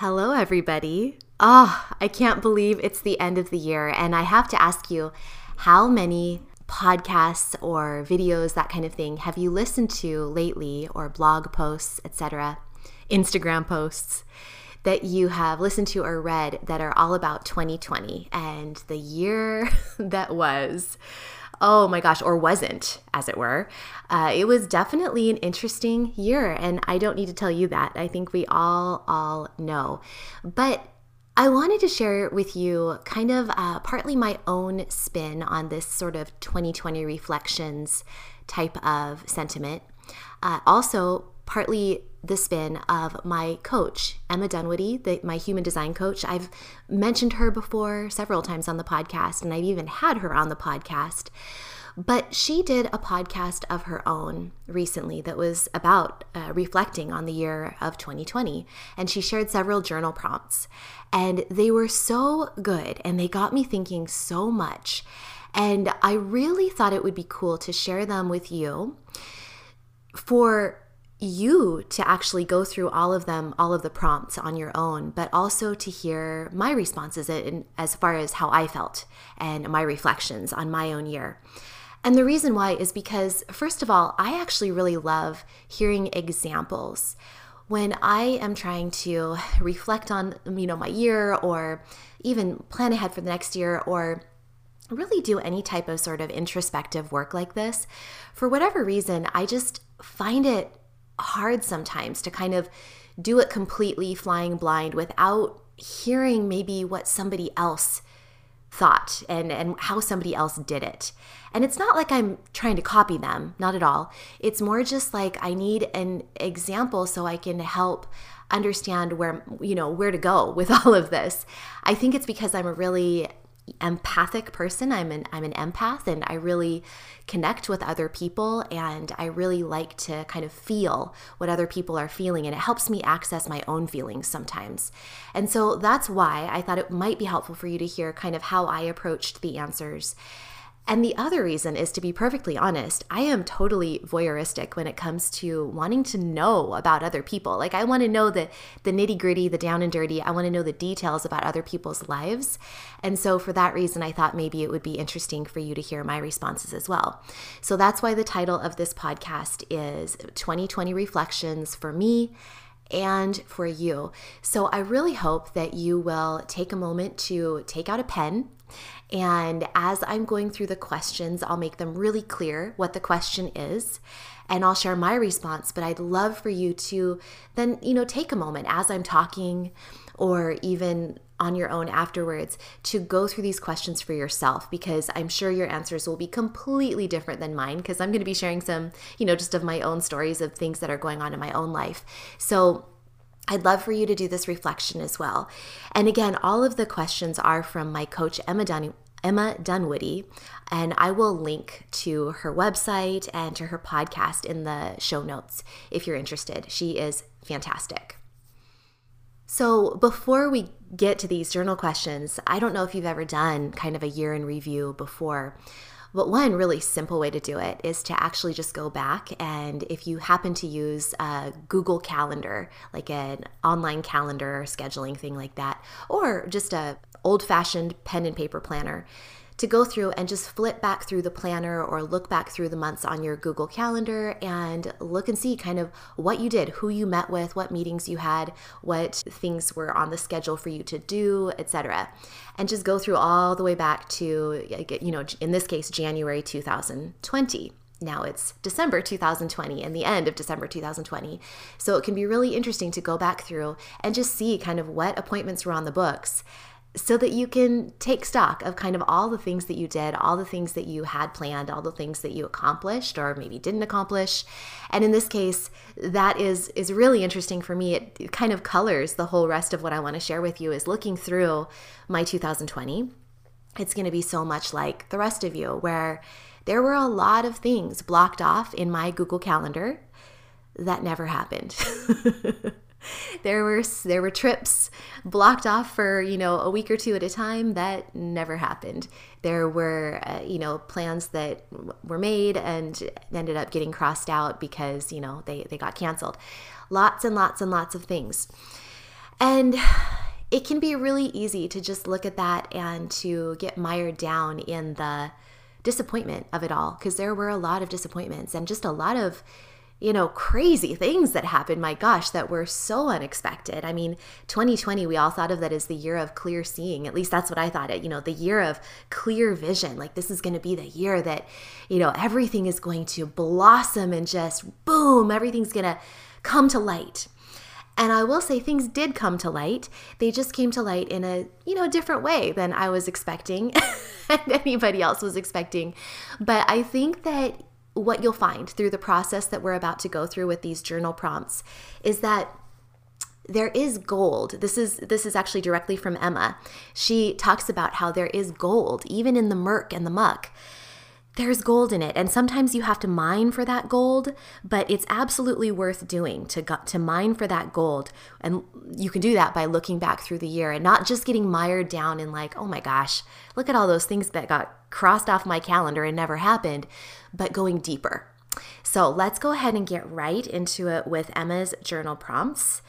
Hello, everybody. Oh, I can't believe it's the end of the year. And I have to ask you, how many podcasts or videos, that kind of thing, have you listened to lately, or blog posts, etc., Instagram posts that you have listened to or read that are all about 2020 and the year that was? Oh my gosh, or wasn't, as it were. Uh, it was definitely an interesting year, and I don't need to tell you that. I think we all all know. But I wanted to share with you kind of uh, partly my own spin on this sort of 2020 reflections type of sentiment. Uh, also, partly the spin of my coach, Emma Dunwoody, the, my human design coach. I've mentioned her before several times on the podcast, and I've even had her on the podcast. But she did a podcast of her own recently that was about uh, reflecting on the year of 2020. And she shared several journal prompts. And they were so good and they got me thinking so much. And I really thought it would be cool to share them with you for you to actually go through all of them, all of the prompts on your own, but also to hear my responses in, as far as how I felt and my reflections on my own year. And the reason why is because, first of all, I actually really love hearing examples when I am trying to reflect on, you know, my year or even plan ahead for the next year or really do any type of sort of introspective work like this, for whatever reason, I just find it hard sometimes to kind of do it completely flying blind without hearing maybe what somebody else thought and, and how somebody else did it. And it's not like I'm trying to copy them, not at all. It's more just like I need an example so I can help understand where, you know, where to go with all of this. I think it's because I'm a really empathic person. I'm an I'm an empath and I really connect with other people and I really like to kind of feel what other people are feeling and it helps me access my own feelings sometimes. And so that's why I thought it might be helpful for you to hear kind of how I approached the answers and the other reason is to be perfectly honest, I am totally voyeuristic when it comes to wanting to know about other people. Like, I want to know the, the nitty gritty, the down and dirty. I want to know the details about other people's lives. And so, for that reason, I thought maybe it would be interesting for you to hear my responses as well. So, that's why the title of this podcast is 2020 Reflections for Me and for you. So I really hope that you will take a moment to take out a pen and as I'm going through the questions, I'll make them really clear what the question is and I'll share my response. But I'd love for you to then, you know, take a moment as I'm talking or even on your own afterwards to go through these questions for yourself because I'm sure your answers will be completely different than mine because I'm going to be sharing some, you know, just of my own stories of things that are going on in my own life. So I'd love for you to do this reflection as well. And again, all of the questions are from my coach, Emma, Dun- Emma Dunwoody, and I will link to her website and to her podcast in the show notes if you're interested. She is fantastic. So, before we get to these journal questions, I don't know if you've ever done kind of a year in review before. But one really simple way to do it is to actually just go back and if you happen to use a Google Calendar, like an online calendar or scheduling thing like that, or just a old-fashioned pen and paper planner, to go through and just flip back through the planner or look back through the months on your Google Calendar and look and see kind of what you did, who you met with, what meetings you had, what things were on the schedule for you to do, etc. And just go through all the way back to you know, in this case January 2020 now it's December 2020 and the end of December 2020. So it can be really interesting to go back through and just see kind of what appointments were on the books so that you can take stock of kind of all the things that you did, all the things that you had planned, all the things that you accomplished or maybe didn't accomplish. And in this case, that is is really interesting for me. It, kind of colors the whole rest of what I want to share with you is looking through my 2020. It's going to be so much like the rest of you where there were a lot of things blocked off in my Google Calendar that never happened. there were there were trips blocked off for you know a week or two at a time that never happened. There were uh, you know plans that were made and ended up getting crossed out because you know they they got canceled. Lots and lots and lots of things. And it can be really easy to just look at that and to get mired down in the disappointment of it all because there were a lot of disappointments and just a lot of you know, crazy things that happened, my gosh, that were so unexpected. I mean, 2020, we all thought of that as the year of clear seeing. At least that's what I thought it, you know, the year of clear vision. Like, this is going to be the year that, you know, everything is going to blossom and just boom, everything's going to come to light. And I will say things did come to light. They just came to light in a, you know, different way than I was expecting and anybody else was expecting. But I think that what you'll find through the process that we're about to go through with these journal prompts is that there is gold. This is this is actually directly from Emma. She talks about how there is gold even in the murk and the muck there's gold in it and sometimes you have to mine for that gold but it's absolutely worth doing to to mine for that gold and you can do that by looking back through the year and not just getting mired down in like oh my gosh look at all those things that got crossed off my calendar and never happened but going deeper so let's go ahead and get right into it with Emma's journal prompts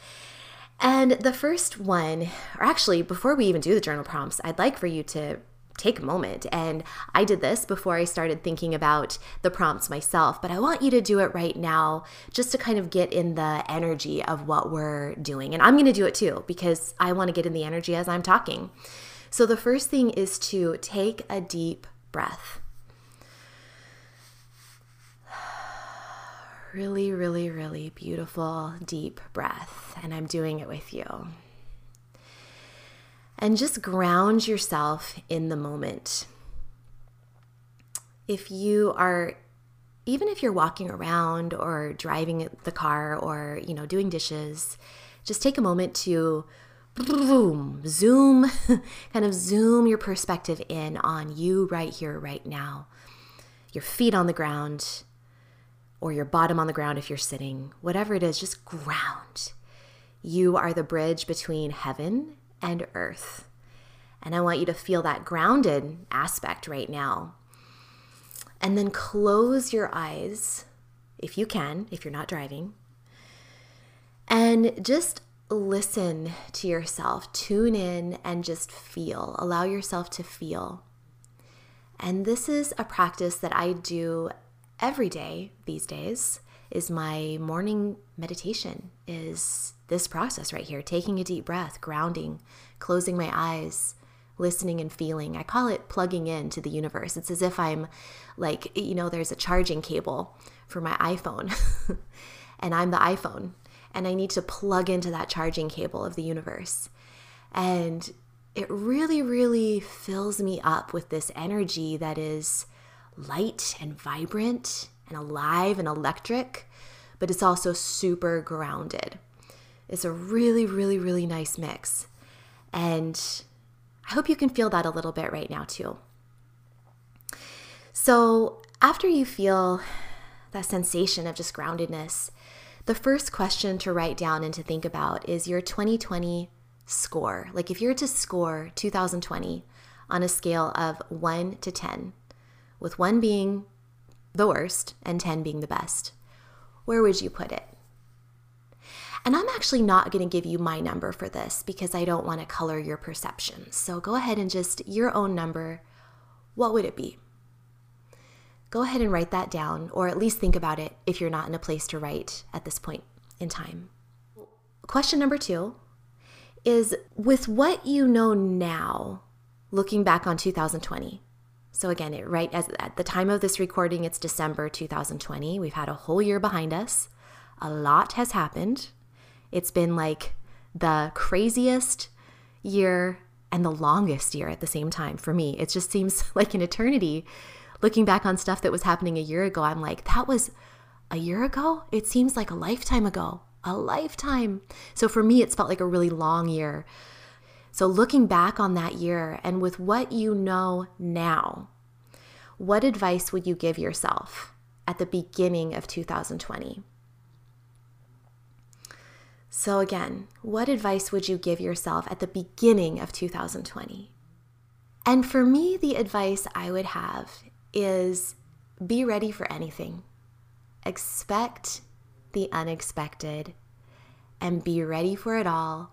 and the first one or actually before we even do the journal prompts I'd like for you to take a moment. And I did this before I started thinking about the prompts myself, but I want you to do it right now just to kind of get in the energy of what we're doing. And I'm going to do it too because I want to get in the energy as I'm talking. So the first thing is to take a deep breath. Really, really, really beautiful deep breath. And I'm doing it with you and just ground yourself in the moment. If you are even if you're walking around or driving the car or you know doing dishes, just take a moment to boom, zoom, kind of zoom your perspective in on you right here, right now. Your feet on the ground, or your bottom on the ground if you're sitting, whatever it is, just ground. You are the bridge between heaven and earth. And I want you to feel that grounded aspect right now. And then close your eyes if you can, if you're not driving. And just listen to yourself. Tune in and just feel. Allow yourself to feel. And this is a practice that I do every day these days is my morning meditation is this process right here taking a deep breath grounding closing my eyes listening and feeling i call it plugging in to the universe it's as if i'm like you know there's a charging cable for my iphone and i'm the iphone and i need to plug into that charging cable of the universe and it really really fills me up with this energy that is light and vibrant and alive and electric, but it's also super grounded. It's a really, really, really nice mix. And I hope you can feel that a little bit right now, too. So, after you feel that sensation of just groundedness, the first question to write down and to think about is your 2020 score. Like, if you're to score 2020 on a scale of 1 to 10, with 1 being the worst, and 10 being the best. Where would you put it? And I'm actually not going to give you my number for this because I don't want to color your perception. So go ahead and just your own number. What would it be? Go ahead and write that down, or at least think about it if you're not in a place to write at this point in time. Question number two is with what you know now, looking back on 2020, so again, it right as at the time of this recording, it's December 2020. We've had a whole year behind us. A lot has happened. It's been like the craziest year and the longest year at the same time for me. It just seems like an eternity. Looking back on stuff that was happening a year ago, I'm like, that was a year ago? It seems like a lifetime ago. A lifetime. So for me, it's felt like a really long year. So looking back on that year and with what you know now, what advice would you give yourself at the beginning of 2020? So, again, what advice would you give yourself at the beginning of 2020? And for me, the advice I would have is be ready for anything. Expect the unexpected and be ready for it all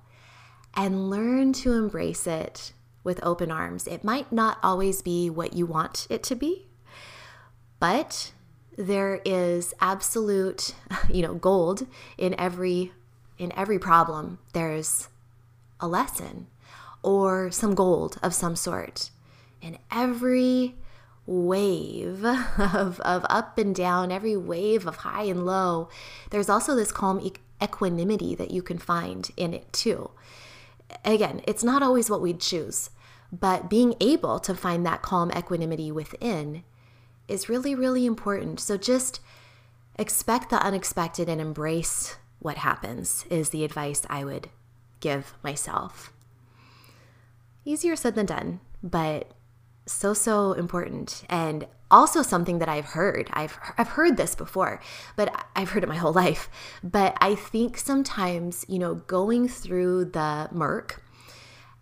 and learn to embrace it with open arms. It might not always be what you want it to be, but there is absolute, you know, gold in every in every problem, there's a lesson or some gold of some sort. In every wave of, of up and down, every wave of high and low, there's also this calm equanimity that you can find in it too. Again, it's not always what we'd choose, but being able to find that calm equanimity within is really, really important. So just expect the unexpected and embrace what happens, is the advice I would give myself. Easier said than done, but so, so important. And also something that I've heard. I've, I've heard this before, but I've heard it my whole life. But I think sometimes, you know, going through the murk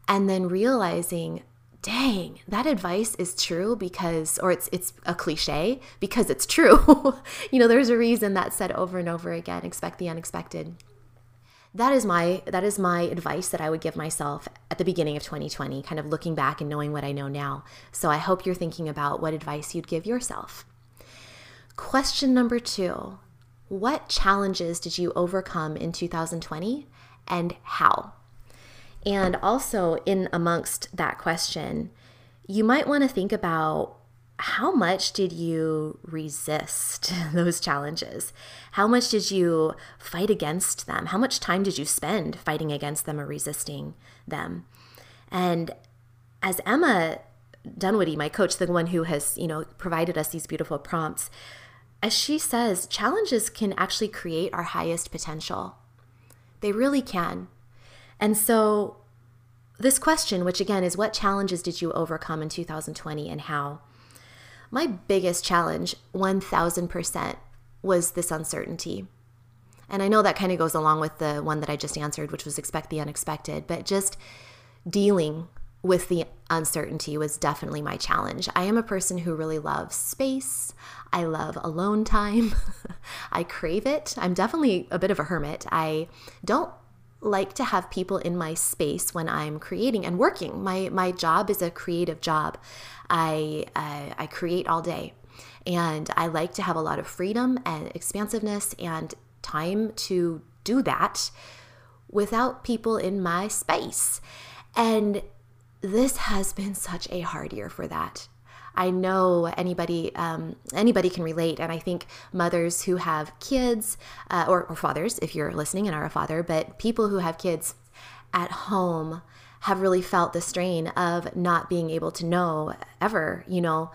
and then realizing, dang, that advice is true because, or it's it's a cliche because it's true. you know, there's a reason that's said over and over again. Expect the unexpected. That is my that is my advice that I would give myself at the beginning of 2020, kind of looking back and knowing what I know now. So I hope you're thinking about what advice you'd give yourself. Question number two What challenges did you overcome in 2020 and how? And also, in amongst that question, you might want to think about how much did you resist those challenges? How much did you fight against them? How much time did you spend fighting against them or resisting them? And as Emma Dunwoody, my coach, the one who has, you know, provided us these beautiful prompts, as she says, challenges can actually create our highest potential. They really can. And so, this question, which again is what challenges did you overcome in 2020 and how? My biggest challenge, 1000%, was this uncertainty. And I know that kind of goes along with the one that I just answered, which was expect the unexpected, but just dealing with the uncertainty was definitely my challenge. I am a person who really loves space. I love alone time. I crave it. I'm definitely a bit of a hermit. I don't like to have people in my space when I'm creating and working. My my job is a creative job. I uh, I create all day, and I like to have a lot of freedom and expansiveness and time to do that without people in my space. And this has been such a hard year for that. I know anybody um, anybody can relate, and I think mothers who have kids uh, or, or fathers, if you're listening and are a father, but people who have kids at home have really felt the strain of not being able to know ever, you know,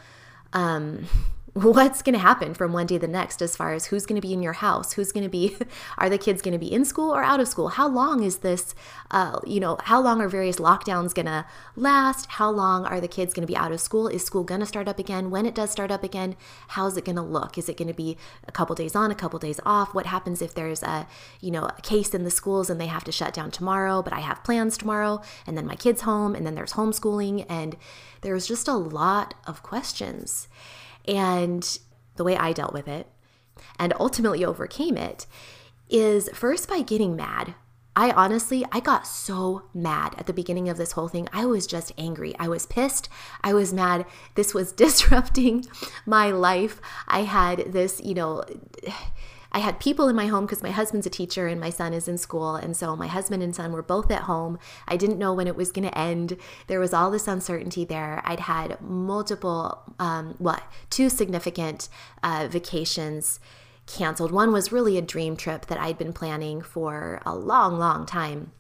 um, what's going to happen from one day to the next as far as who's going to be in your house who's going to be are the kids going to be in school or out of school? How long is this uh, you know how long are various lockdowns going to last? How long are the kids going to be out of school? Is school going to start up again? When it does start up again how's it going to look? Is it going to be a couple days on a couple days off? What happens if there's a you know a case in the schools and they have to shut down tomorrow but i have plans tomorrow and then my kids home and then there's homeschooling and there's just a lot of questions and the way I dealt with it and ultimately overcame it is first by getting mad. I honestly, I got so mad at the beginning of this whole thing. I was just angry. I was pissed. I was mad. This was disrupting my life. I had this, you know, I had people in my home because my husband's a teacher and my son is in school. And so my husband and son were both at home. I didn't know when it was going to end. There was all this uncertainty there. I'd had multiple, um, what, two significant uh, vacations canceled. One was really a dream trip that I'd been planning for a long, long time.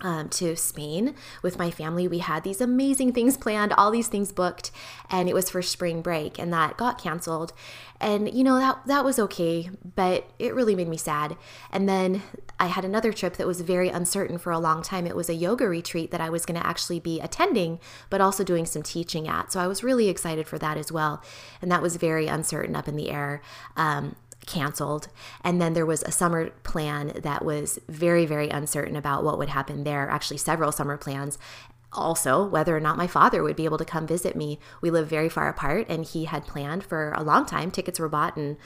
Um, to Spain with my family. We had these amazing things planned, all these things booked, and it was for spring break, and that got canceled. And you know that that was okay, but it really made me sad. And then I had another trip that was very uncertain for a long time. It was a yoga retreat that I was going to actually be attending, but also doing some teaching at. So I was really excited for that as well, and that was very uncertain up in the air. Um, canceled. And then there was a summer plan that was very, very uncertain about what would happen there. Actually, several summer plans. Also, whether or not my father would be able to come visit me. We live very far apart, and he had planned for a long time. Tickets were bought, and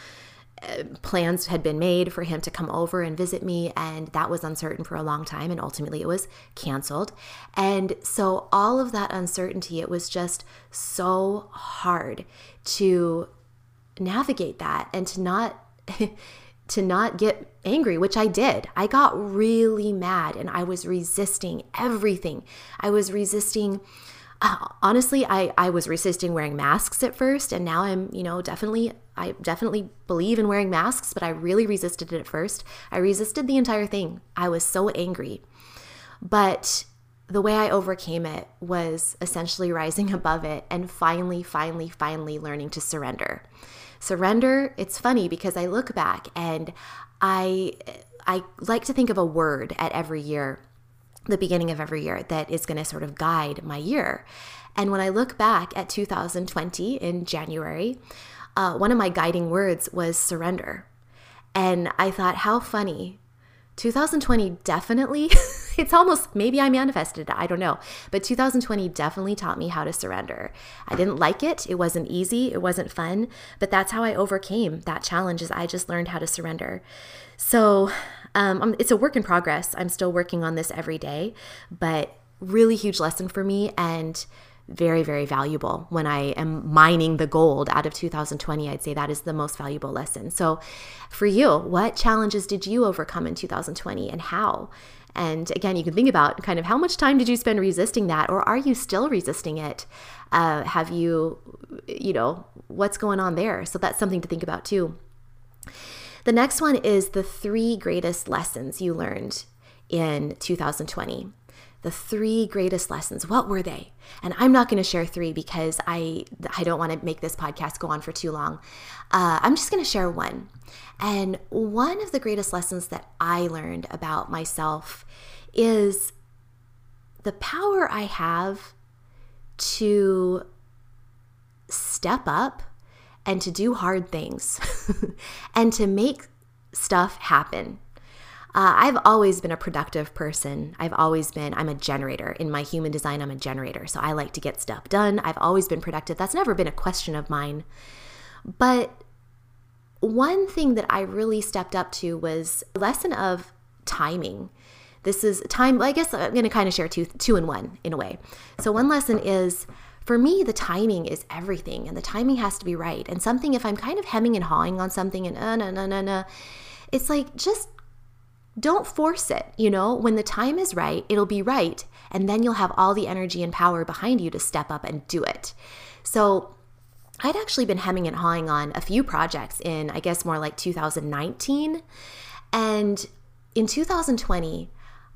uh, plans had been made for him to come over and visit me, and that was uncertain for a long time. And ultimately, it was canceled. And so, all of that uncertainty, it was just so hard to navigate that and to not to not get angry, which I did. I got really mad and I was resisting everything. I was resisting uh, honestly, I, I was resisting wearing masks at first, and now I'm, you know, definitely, I definitely believe in wearing masks, but I really resisted it at first. I resisted the entire thing. I was so angry. But the way I overcame it was essentially rising above it and finally, finally, finally learning to surrender. Surrender, it's funny because I look back and I I like to think of a word at every year, the beginning of every year that is going to sort of guide my year. And when I look back at 2020 in January, uh, one of my guiding words was surrender. And I thought, how funny 2020 definitely, it's almost maybe I manifested it, I don't know. But 2020 definitely taught me how to surrender. I didn't like it, it wasn't easy, it wasn't fun, but that's how I overcame that challenge is I just learned how to surrender. So um, it's a work in progress. I'm still working on this every day, but really huge lesson for me. And very, very valuable. When I am mining the gold out of 2020, I'd say that is the most valuable lesson. So, for you, what challenges did you overcome in 2020 and how? And again, you can think about kind of how much time did you spend resisting that, or are you still resisting it? Uh, have you, you know, what's going on there? So, that's something to think about too. The next one is the three greatest lessons you learned in 2020 the three greatest lessons. What were they? And i'm not going to share three because i i don't want to make this podcast go on for too long. Uh, i'm just going to share one. And one of the greatest lessons that i learned about myself is the power i have to step up and to do hard things and to make stuff happen uh, I've always been a productive person. I've always been, I'm a generator. In my human design, I'm a generator. So I like to get stuff done. I've always been productive. That's never been a question of mine. But one thing that I really stepped up to was a lesson of timing. This is time, I guess I'm going to kind of share two, two in one in a way. So, one lesson is for me, the timing is everything, and the timing has to be right. And something, if I'm kind of hemming and hawing on something and uh, no, no, no, no, it's like just don't force it. You know, when the time is right, it'll be right. And then you'll have all the energy and power behind you to step up and do it. So, I'd actually been hemming and hawing on a few projects in, I guess, more like 2019. And in 2020,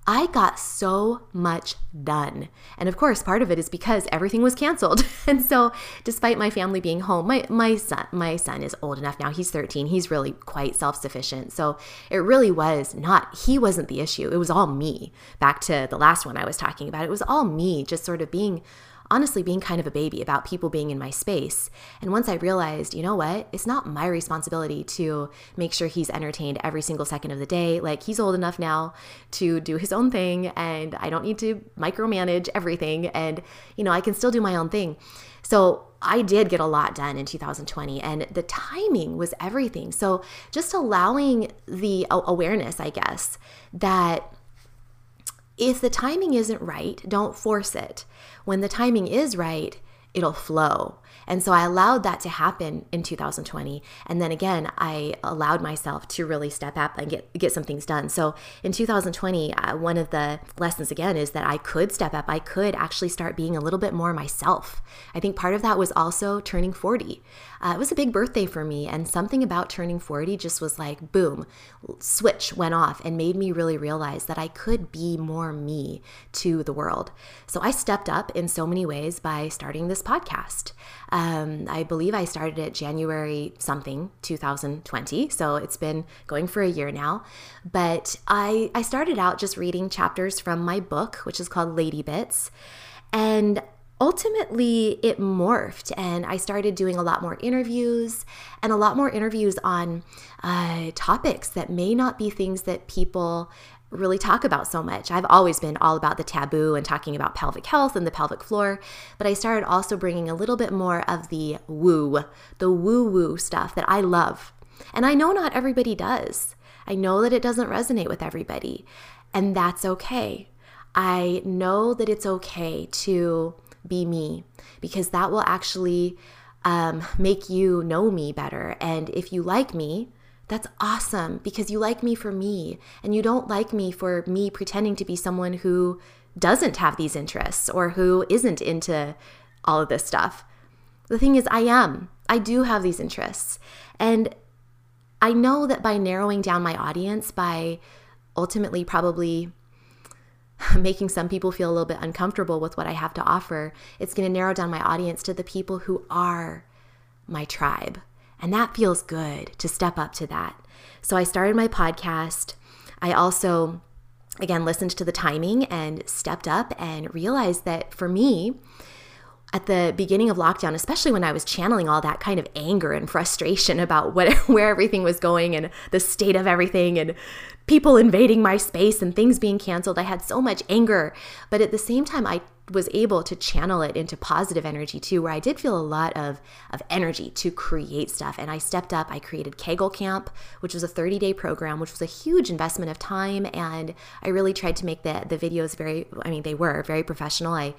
I got so much done. And of course, part of it is because everything was canceled. and so, despite my family being home, my my son my son is old enough now. He's 13. He's really quite self-sufficient. So, it really was not he wasn't the issue. It was all me. Back to the last one I was talking about. It was all me just sort of being honestly being kind of a baby about people being in my space. And once I realized, you know what, it's not my responsibility to make sure he's entertained every single second of the day. Like he's old enough now to do his own thing and I don't need to micromanage everything. And, you know, I can still do my own thing. So I did get a lot done in 2020 and the timing was everything. So just allowing the awareness, I guess, that if the timing isn't right, don't force it. When the timing is right, it'll flow. And so I allowed that to happen in 2020. And then again, I allowed myself to really step up and get, get some things done. So in 2020, uh, one of the lessons again is that I could step up. I could actually start being a little bit more myself. I think part of that was also turning 40. Uh, it was a big birthday for me, and something about turning 40 just was like, boom, switch went off and made me really realize that I could be more me to the world. So I stepped up in so many ways by starting this podcast. Um, I believe I started it January something 2020, so it's been going for a year now. But I, I started out just reading chapters from my book, which is called Lady Bits. And ultimately it morphed and I started doing a lot more interviews and a lot more interviews on uh, topics that may not be things that people really talk about so much. I've always been all about the taboo and talking about pelvic health and the pelvic floor, but I started also bringing a little bit more of the woo, the woo woo stuff that I love. And I know not everybody does. I know that it doesn't resonate with everybody, and that's okay. I know that it's okay to be me because that will actually um, make you know me better. And if you like me, that's awesome because you like me for me and you don't like me for me pretending to be someone who doesn't have these interests or who isn't into all of this stuff. The thing is, I am. I do have these interests. And I know that by narrowing down my audience, by ultimately probably making some people feel a little bit uncomfortable with what I have to offer, it's going to narrow down my audience to the people who are my tribe. And that feels good to step up to that. So I started my podcast. I also, again, listened to the timing and stepped up and realized that for me, at the beginning of lockdown, especially when I was channeling all that kind of anger and frustration about what where everything was going and the state of everything and people invading my space and things being canceled, I had so much anger. But at the same time, I was able to channel it into positive energy too, where I did feel a lot of, of energy to create stuff. And I stepped up, I created Kegel Camp, which was a 30 day program, which was a huge investment of time. And I really tried to make the, the videos very, I mean, they were very professional. I,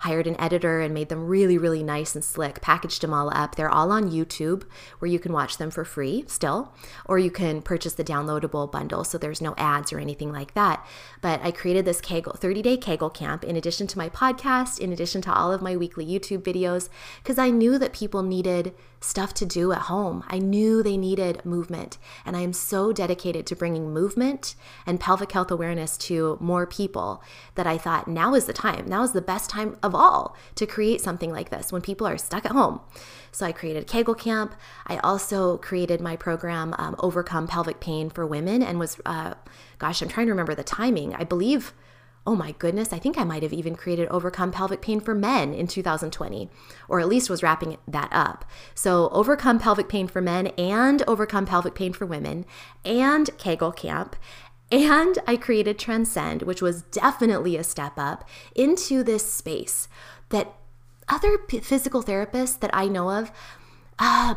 hired an editor and made them really, really nice and slick, packaged them all up. They're all on YouTube where you can watch them for free still, or you can purchase the downloadable bundle so there's no ads or anything like that. But I created this Kegel 30 day Kegel camp in addition to my podcast, in addition to all of my weekly YouTube videos, because I knew that people needed stuff to do at home. I knew they needed movement, and I am so dedicated to bringing movement and pelvic health awareness to more people that I thought now is the time. Now is the best time of all to create something like this when people are stuck at home. So I created Kegel Camp. I also created my program, um, Overcome Pelvic Pain for Women, and was, uh, gosh, I'm trying to remember the timing. I believe oh my goodness, I think I might have even created Overcome Pelvic Pain for Men in 2020, or at least was wrapping that up. So, Overcome Pelvic Pain for Men and Overcome Pelvic Pain for Women and Kegel Camp. And I created Transcend, which was definitely a step up into this space that other p- physical therapists that I know of uh,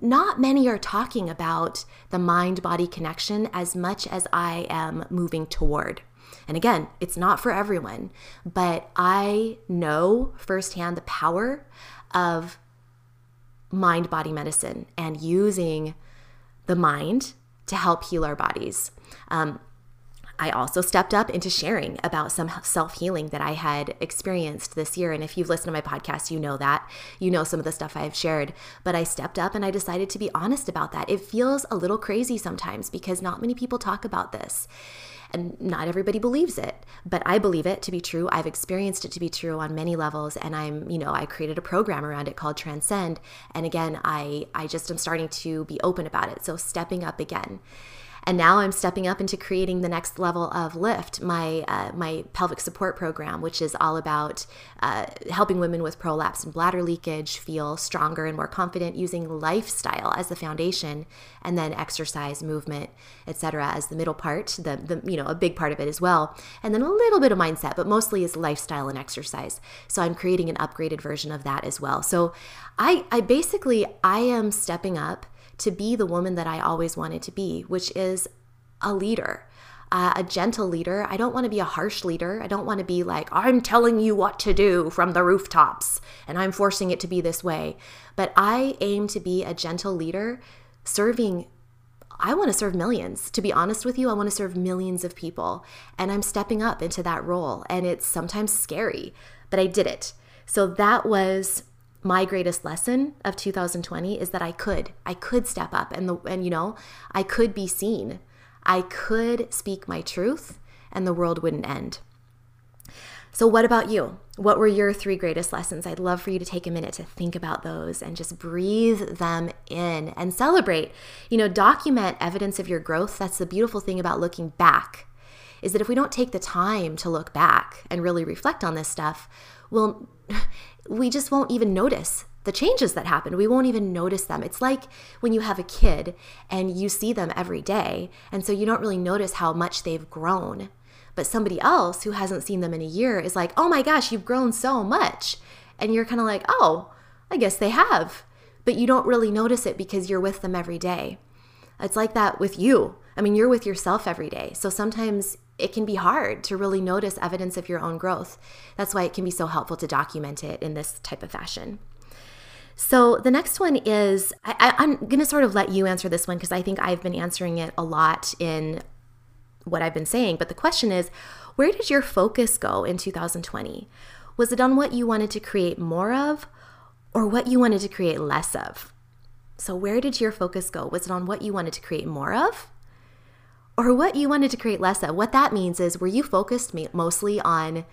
not many are talking about the mind body connection as much as I am moving toward. And again, it's not for everyone, but I know firsthand the power of mind body medicine and using the mind to help heal our bodies. Um, I also stepped up into sharing about some self healing that I had experienced this year. And if you've listened to my podcast, you know that. You know some of the stuff I've shared. But I stepped up and I decided to be honest about that. It feels a little crazy sometimes because not many people talk about this. And not everybody believes it, but I believe it to be true. I've experienced it to be true on many levels. And I'm, you know, I created a program around it called Transcend. And again, I, I just am starting to be open about it. So stepping up again. And now I'm stepping up into creating the next level of Lift, my uh, my pelvic support program, which is all about uh, helping women with prolapse and bladder leakage feel stronger and more confident using lifestyle as the foundation, and then exercise, movement, etc. as the middle part, the, the you know a big part of it as well, and then a little bit of mindset, but mostly is lifestyle and exercise. So I'm creating an upgraded version of that as well. So I I basically I am stepping up to be the woman that I always wanted to be, which is a leader. uh, a gentle leader. I don't want to be a harsh leader. I don't want to be like, I'm telling you what to do from the rooftops and I'm forcing it to be this way. But I aim to be a gentle leader serving I want to serve millions. To be honest with you, I want to serve millions of people. And I'm stepping up into that role. And it's sometimes scary, but I did it. So that was my greatest lesson of 2020 is that I could. I could step up and the and you know, I could be seen. I could speak my truth and the world wouldn't end. So, what about you? What were your three greatest lessons? I'd love for you to take a minute to think about those and just breathe them in and celebrate. You know, document evidence of your growth. That's the beautiful thing about looking back, is that if we don't take the time to look back and really reflect on this stuff, well, we just won't even notice the changes that happen. We won't even notice them. It's like when you have a kid and you see them every day, and so you don't really notice how much they've grown. But somebody else who hasn't seen them in a year is like, oh my gosh, you've grown so much. And you're kind of like, oh, I guess they have. But you don't really notice it because you're with them every day. It's like that with you. I mean, you're with yourself every day. So sometimes it can be hard to really notice evidence of your own growth. That's why it can be so helpful to document it in this type of fashion. So the next one is I, am going to sort of let you answer this one because I think I've been answering it a lot in what I've been saying. But the question is, where did your focus go in 2020? Was it on what you wanted to create more of or what you wanted to create less of? So, where did your focus go? Was it on what you wanted to create more of or what you wanted to create less of? What that means is, were you focused mostly on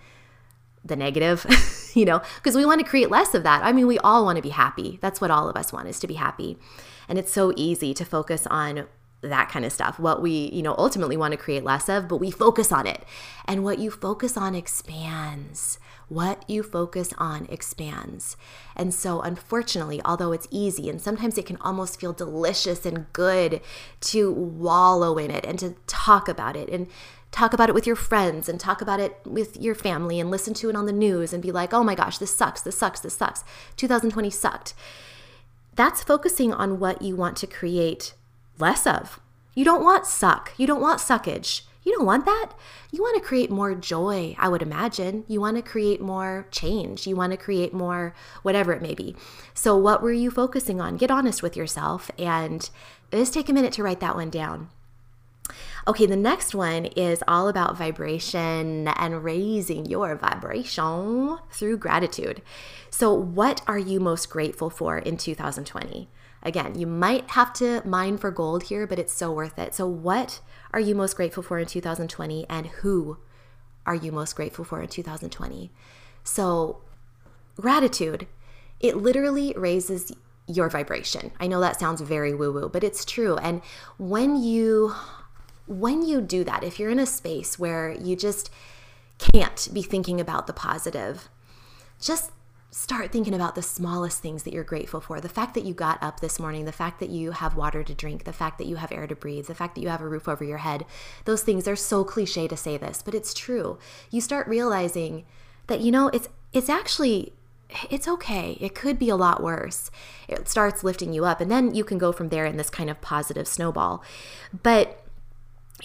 the negative, you know, because we want to create less of that. I mean, we all want to be happy. That's what all of us want is to be happy. And it's so easy to focus on that kind of stuff, what we, you know, ultimately want to create less of, but we focus on it. And what you focus on expands. What you focus on expands. And so, unfortunately, although it's easy and sometimes it can almost feel delicious and good to wallow in it and to talk about it and talk about it with your friends and talk about it with your family and listen to it on the news and be like, oh my gosh, this sucks, this sucks, this sucks. 2020 sucked. That's focusing on what you want to create less of. You don't want suck. You don't want suckage. You don't want that. You want to create more joy, I would imagine. You want to create more change. You want to create more whatever it may be. So, what were you focusing on? Get honest with yourself and just take a minute to write that one down. Okay, the next one is all about vibration and raising your vibration through gratitude. So, what are you most grateful for in 2020? Again, you might have to mine for gold here, but it's so worth it. So, what are you most grateful for in 2020 and who are you most grateful for in 2020? So, gratitude, it literally raises your vibration. I know that sounds very woo woo, but it's true. And when you when you do that, if you're in a space where you just can't be thinking about the positive, just start thinking about the smallest things that you're grateful for. The fact that you got up this morning, the fact that you have water to drink, the fact that you have air to breathe, the fact that you have a roof over your head. Those things are so cliche to say this, but it's true. You start realizing that you know, it's it's actually it's okay. It could be a lot worse. It starts lifting you up and then you can go from there in this kind of positive snowball. But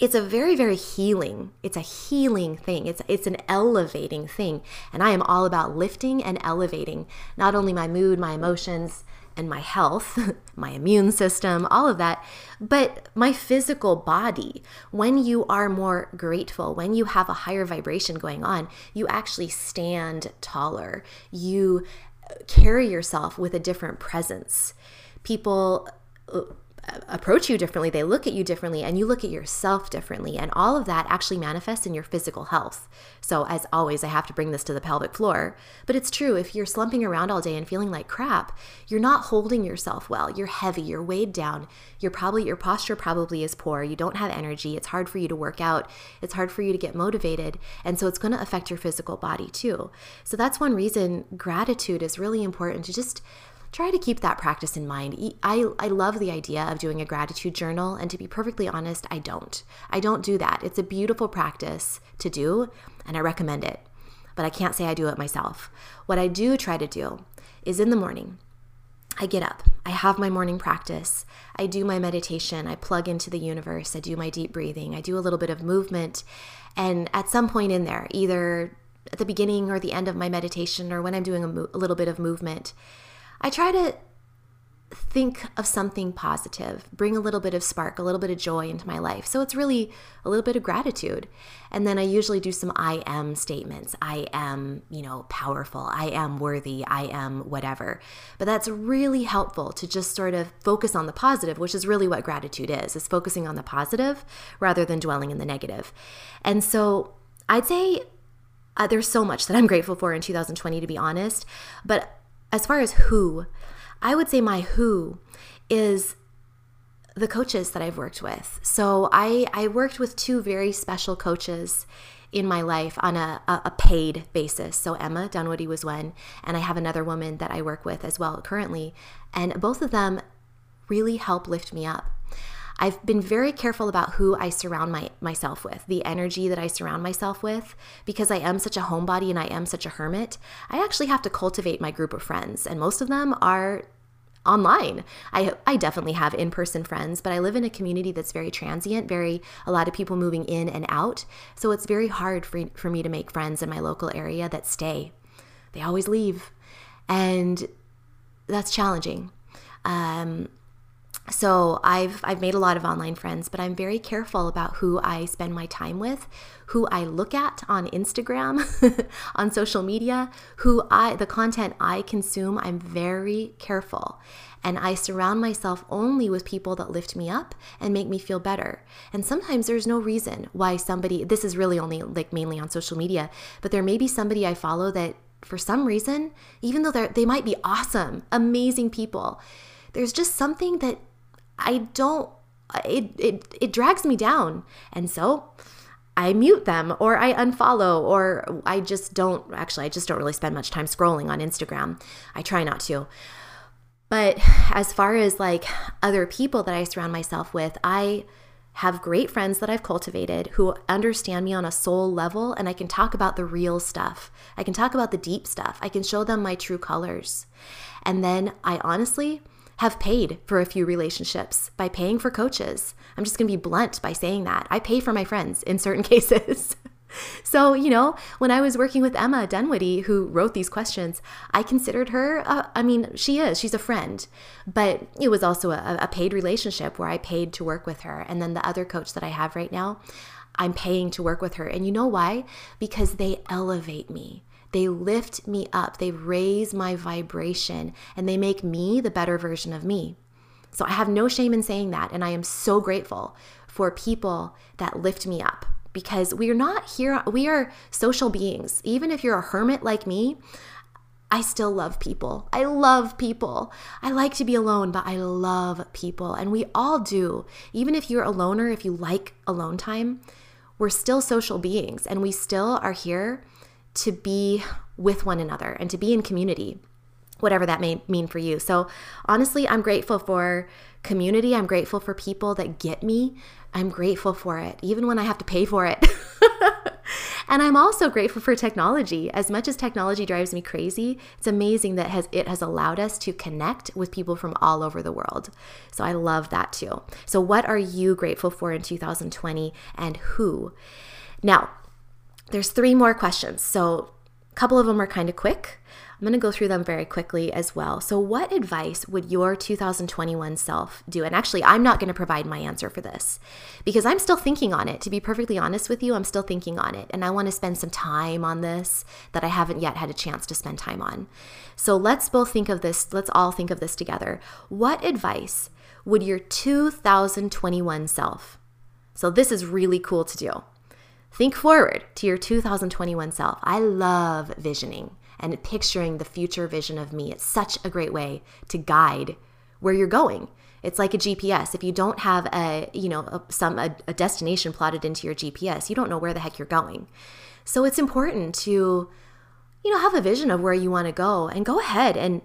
it's a very very healing. It's a healing thing. It's it's an elevating thing. And i am all about lifting and elevating not only my mood my emotions and my health my immune system all of that but my physical body. When you are more grateful when you have a higher vibration going on you actually stand taller. You carry yourself with a different presence. People uh, approach you differently, they look at you differently, and you look at yourself differently. And all of that actually manifests in your physical health. So, as always, I have to bring this to the pelvic floor. But it's true, if you're slumping around all day and feeling like crap, you're not holding yourself well. You're heavy, you're weighed down. You're probably, your posture probably is poor. You don't have energy. It's hard for you to work out. It's hard for you to get motivated. And so, it's going to affect your physical body too. So, that's one reason gratitude is really important to just try to keep that practice in mind. I, I love the idea of doing a gratitude journal, and to be perfectly honest, I don't. I don't do that. It's a beautiful practice to do, and I recommend it, but I can't say I do it myself. What I do try to do is in the morning, I get up, I have my morning practice. I do my meditation. I plug into the universe. I do my deep breathing. I do a little bit of movement. And at some point in there, either at the beginning or the end of my meditation or when I'm doing a, mo- a little bit of movement, I try to think of something positive, bring a little bit of spark, a little bit of joy into my life. So it's really a little bit of gratitude. And then I usually do some I am statements. I am, you know, powerful. I am worthy. I am whatever. But that's really helpful to just sort of focus on the positive, which is really what gratitude is, is focusing on the positive rather than dwelling in the negative. And so I'd say uh, there's so much that I'm grateful for in 2020, to be honest. But as far as who, I would say my who is the coaches that I've worked with. So I, I worked with two very special coaches in my life on a, a paid basis. So Emma Dunwoody was one, and I have another woman that I work with as well currently. And both of them really help lift me up. I've been very careful about who I surround my, myself with, the energy that I surround myself with, because I am such a homebody and I am such a hermit. I actually have to cultivate my group of friends, and most of them are online. I I definitely have in-person friends, but I live in a community that's very transient, very a lot of people moving in and out. So it's very hard for, for me to make friends in my local area that stay. They always leave. And that's challenging. Um, so I've I've made a lot of online friends, but I'm very careful about who I spend my time with, who I look at on Instagram, on social media, who I the content I consume, I'm very careful. And I surround myself only with people that lift me up and make me feel better. And sometimes there's no reason why somebody this is really only like mainly on social media, but there may be somebody I follow that for some reason, even though they're they might be awesome, amazing people, there's just something that I don't it it it drags me down. And so I mute them or I unfollow or I just don't actually I just don't really spend much time scrolling on Instagram. I try not to. But as far as like other people that I surround myself with, I have great friends that I've cultivated who understand me on a soul level and I can talk about the real stuff. I can talk about the deep stuff. I can show them my true colors. And then I honestly have paid for a few relationships by paying for coaches. I'm just going to be blunt by saying that. I pay for my friends in certain cases. so, you know, when I was working with Emma Dunwoody, who wrote these questions, I considered her, uh, I mean, she is, she's a friend, but it was also a, a paid relationship where I paid to work with her. And then the other coach that I have right now, I'm paying to work with her. And you know why? Because they elevate me. They lift me up, they raise my vibration, and they make me the better version of me. So I have no shame in saying that. And I am so grateful for people that lift me up because we are not here, we are social beings. Even if you're a hermit like me, I still love people. I love people. I like to be alone, but I love people. And we all do. Even if you're a loner, if you like alone time, we're still social beings and we still are here to be with one another and to be in community, whatever that may mean for you. So, honestly, I'm grateful for community. I'm grateful for people that get me. I'm grateful for it, even when I have to pay for it. and I'm also grateful for technology. As much as technology drives me crazy, it's amazing that has it has allowed us to connect with people from all over the world. So I love that too. So what are you grateful for in 2020 and who? Now, there's three more questions. So a couple of them are kind of quick. I'm going to go through them very quickly as well. So, what advice would your 2021 self do? And actually, I'm not going to provide my answer for this because I'm still thinking on it. To be perfectly honest with you, I'm still thinking on it. And I want to spend some time on this that I haven't yet had a chance to spend time on. So, let's both think of this, let's all think of this together. What advice would your 2021 self? So, this is really cool to do. Think forward to your 2021 self. I love visioning and picturing the future vision of me. It's such a great way to guide where you're going. It's like a GPS. If you don't have a, you know, a, some a, a destination plotted into your GPS, you don't know where the heck you're going. So it's important to you know, have a vision of where you want to go and go ahead and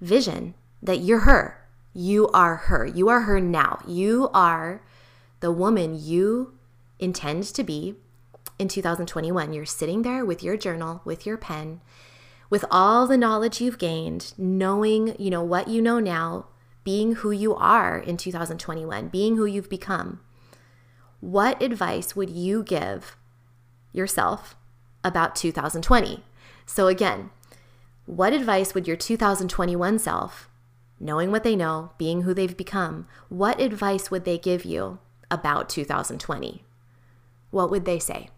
vision that you're her. You are her. You are her now. You are the woman you intend to be in 2021. You're sitting there with your journal, with your pen, with all the knowledge you've gained, knowing, you know, what you know now, being who you are in 2021, being who you've become, what advice would you give yourself about 2020? So, again, what advice would your 2021 self, knowing what they know, being who they've become, what advice would they give you about 2020? What would they say?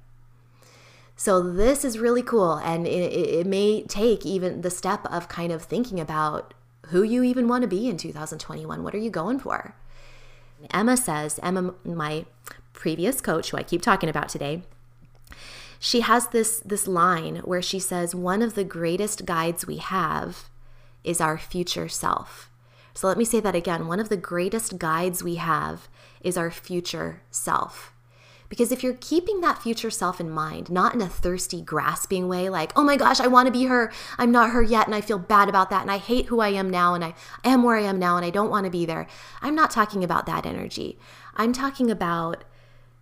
So, this is really cool. And it, it, may take even the step of kind of thinking about who you even want to be in 2021. What are you going for? Emma says, Emma, my previous coach, who I keep talking about today, she has this this line where she says one of the greatest guides we have is our future self. So let me say that again. One of the greatest guides we have is our future self. Because if you're keeping that future self in mind, not in a thirsty, grasping way, like, oh my gosh, I want to be her, I'm not her yet, and I feel bad about that, and I hate who I am now, and I am where I am now, and I don't want to be there. I'm not talking about that energy. I'm talking about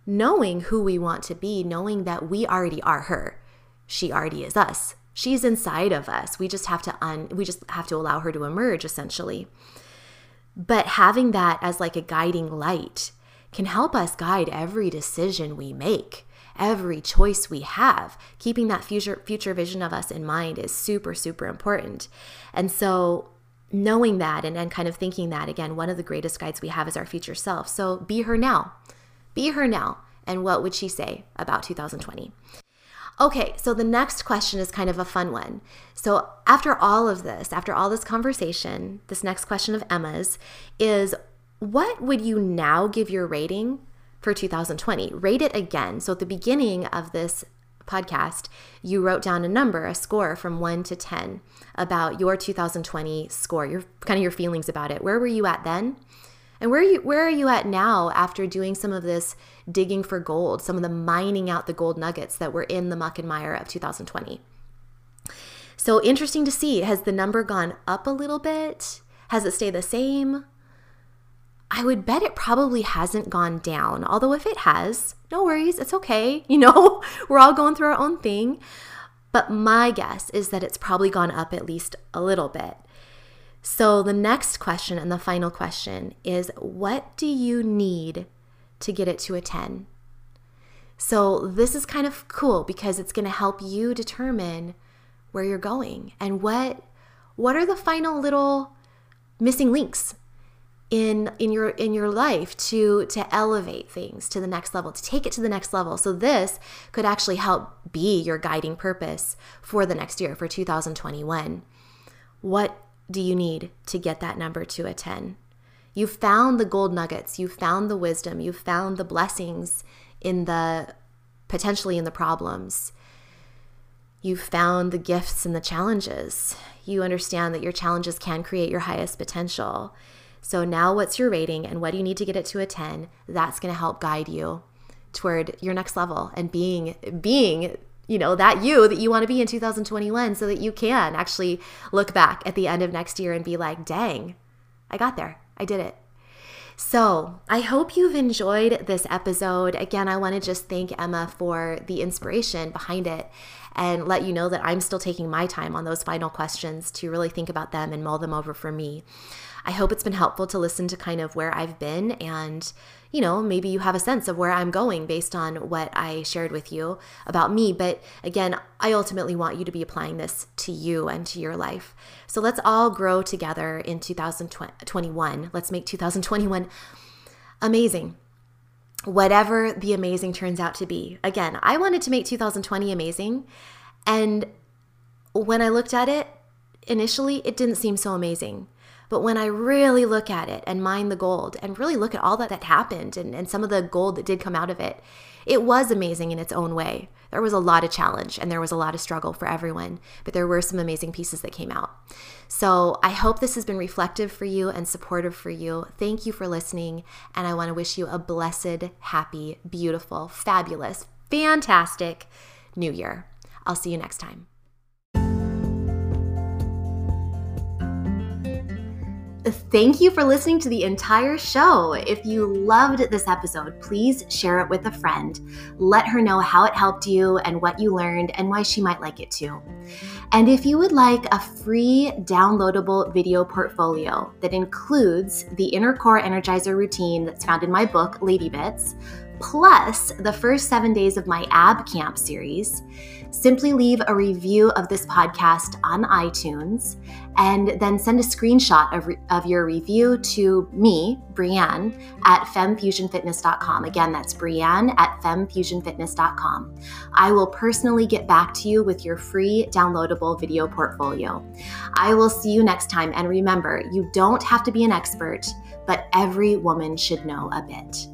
knowing who we want to be, knowing that we already are her. She already is us. She's inside of us. We just have to un we just have to allow her to emerge essentially. But having that as like a guiding light can help us guide every decision we make, every choice we have. Keeping that future future vision of us in mind is super super important. And so knowing that and, and kind of thinking that again, one of the greatest guides we have is our future self. So be her now. Be her now. And what would she say about 2020? Okay, so the next question is kind of a fun one. So, after all of this, after all this conversation, this next question of Emma's is what would you now give your rating for 2020? Rate it again. So, at the beginning of this podcast, you wrote down a number, a score from 1 to 10 about your 2020 score, your kind of your feelings about it. Where were you at then? And where are you where are you at now after doing some of this digging for gold, some of the mining out the gold nuggets that were in the muck and mire of 2020? So interesting to see. Has the number gone up a little bit? Has it stayed the same? I would bet it probably hasn't gone down. Although if it has, no worries, it's okay. You know, we're all going through our own thing. But my guess is that it's probably gone up at least a little bit. So, the next question and the final question is what do you need to get it to a 10? So, this is kind of cool because it's going to help you determine where you're going and what what are the final little missing links in in your in your life to to elevate things to the next level to take it to the next level so this could actually help be your guiding purpose for the next year for 2021 what do you need to get that number to a 10? You've found the gold nuggets, you've found the wisdom, you've found the blessings in the potentially in the problems. You've found the gifts and the challenges. You understand that your challenges can create your highest potential. So now what's your rating and what do you need to get it to a 10? That's going to help guide you toward your next level and being being you know, that you that you want to be in 2021 so that you can actually look back at the end of next year and be like, dang, I got there. I did it. So, I hope you've enjoyed this episode. Again, I want to just thank Emma for the inspiration behind it and let you know that I'm still taking my time on those final questions to really think about them and mull them over for me. I hope it's been helpful to listen to kind of where I've been and, you know, maybe you have a sense of where I'm going based on what I shared with you about me. But again, I ultimately want you to be applying this to you and to your life. So let's all grow together in 2021. Let's make 2021 amazing whatever the amazing turns out to be. Again, I wanted to make 2020 amazing. And when I looked at it, initially, it didn't seem so amazing. But when I really look at it and mine the gold and really look at all that, that happened and, and some of the gold that did come out of it, it was amazing in its own way. There was a lot of challenge and there was a lot of struggle for everyone, but there were some amazing pieces that came out. So I hope this has been reflective for you and supportive for you. Thank you for listening. And I want to wish you a blessed, happy, beautiful, fabulous, fantastic new year. I'll see you next time. Thank you for listening to the entire show. If you loved this episode, please share it with a friend. Let her know how it helped you and what you learned and why she might like it too. And if you would like a free downloadable video portfolio that includes the Inner Core Energizer routine that's found in my book, Lady Bits, plus the first seven days of my Ab Camp series, simply leave a review of this podcast on iTunes and then send a screenshot of, re- of your review to me, Brianne, at femfusionfitness.com. Again, that's Brianne at femfusionfitness.com. I will personally get back to you with your free downloadable video portfolio. I will see you next time. And remember, you don't have to be an expert, but every woman should know a bit.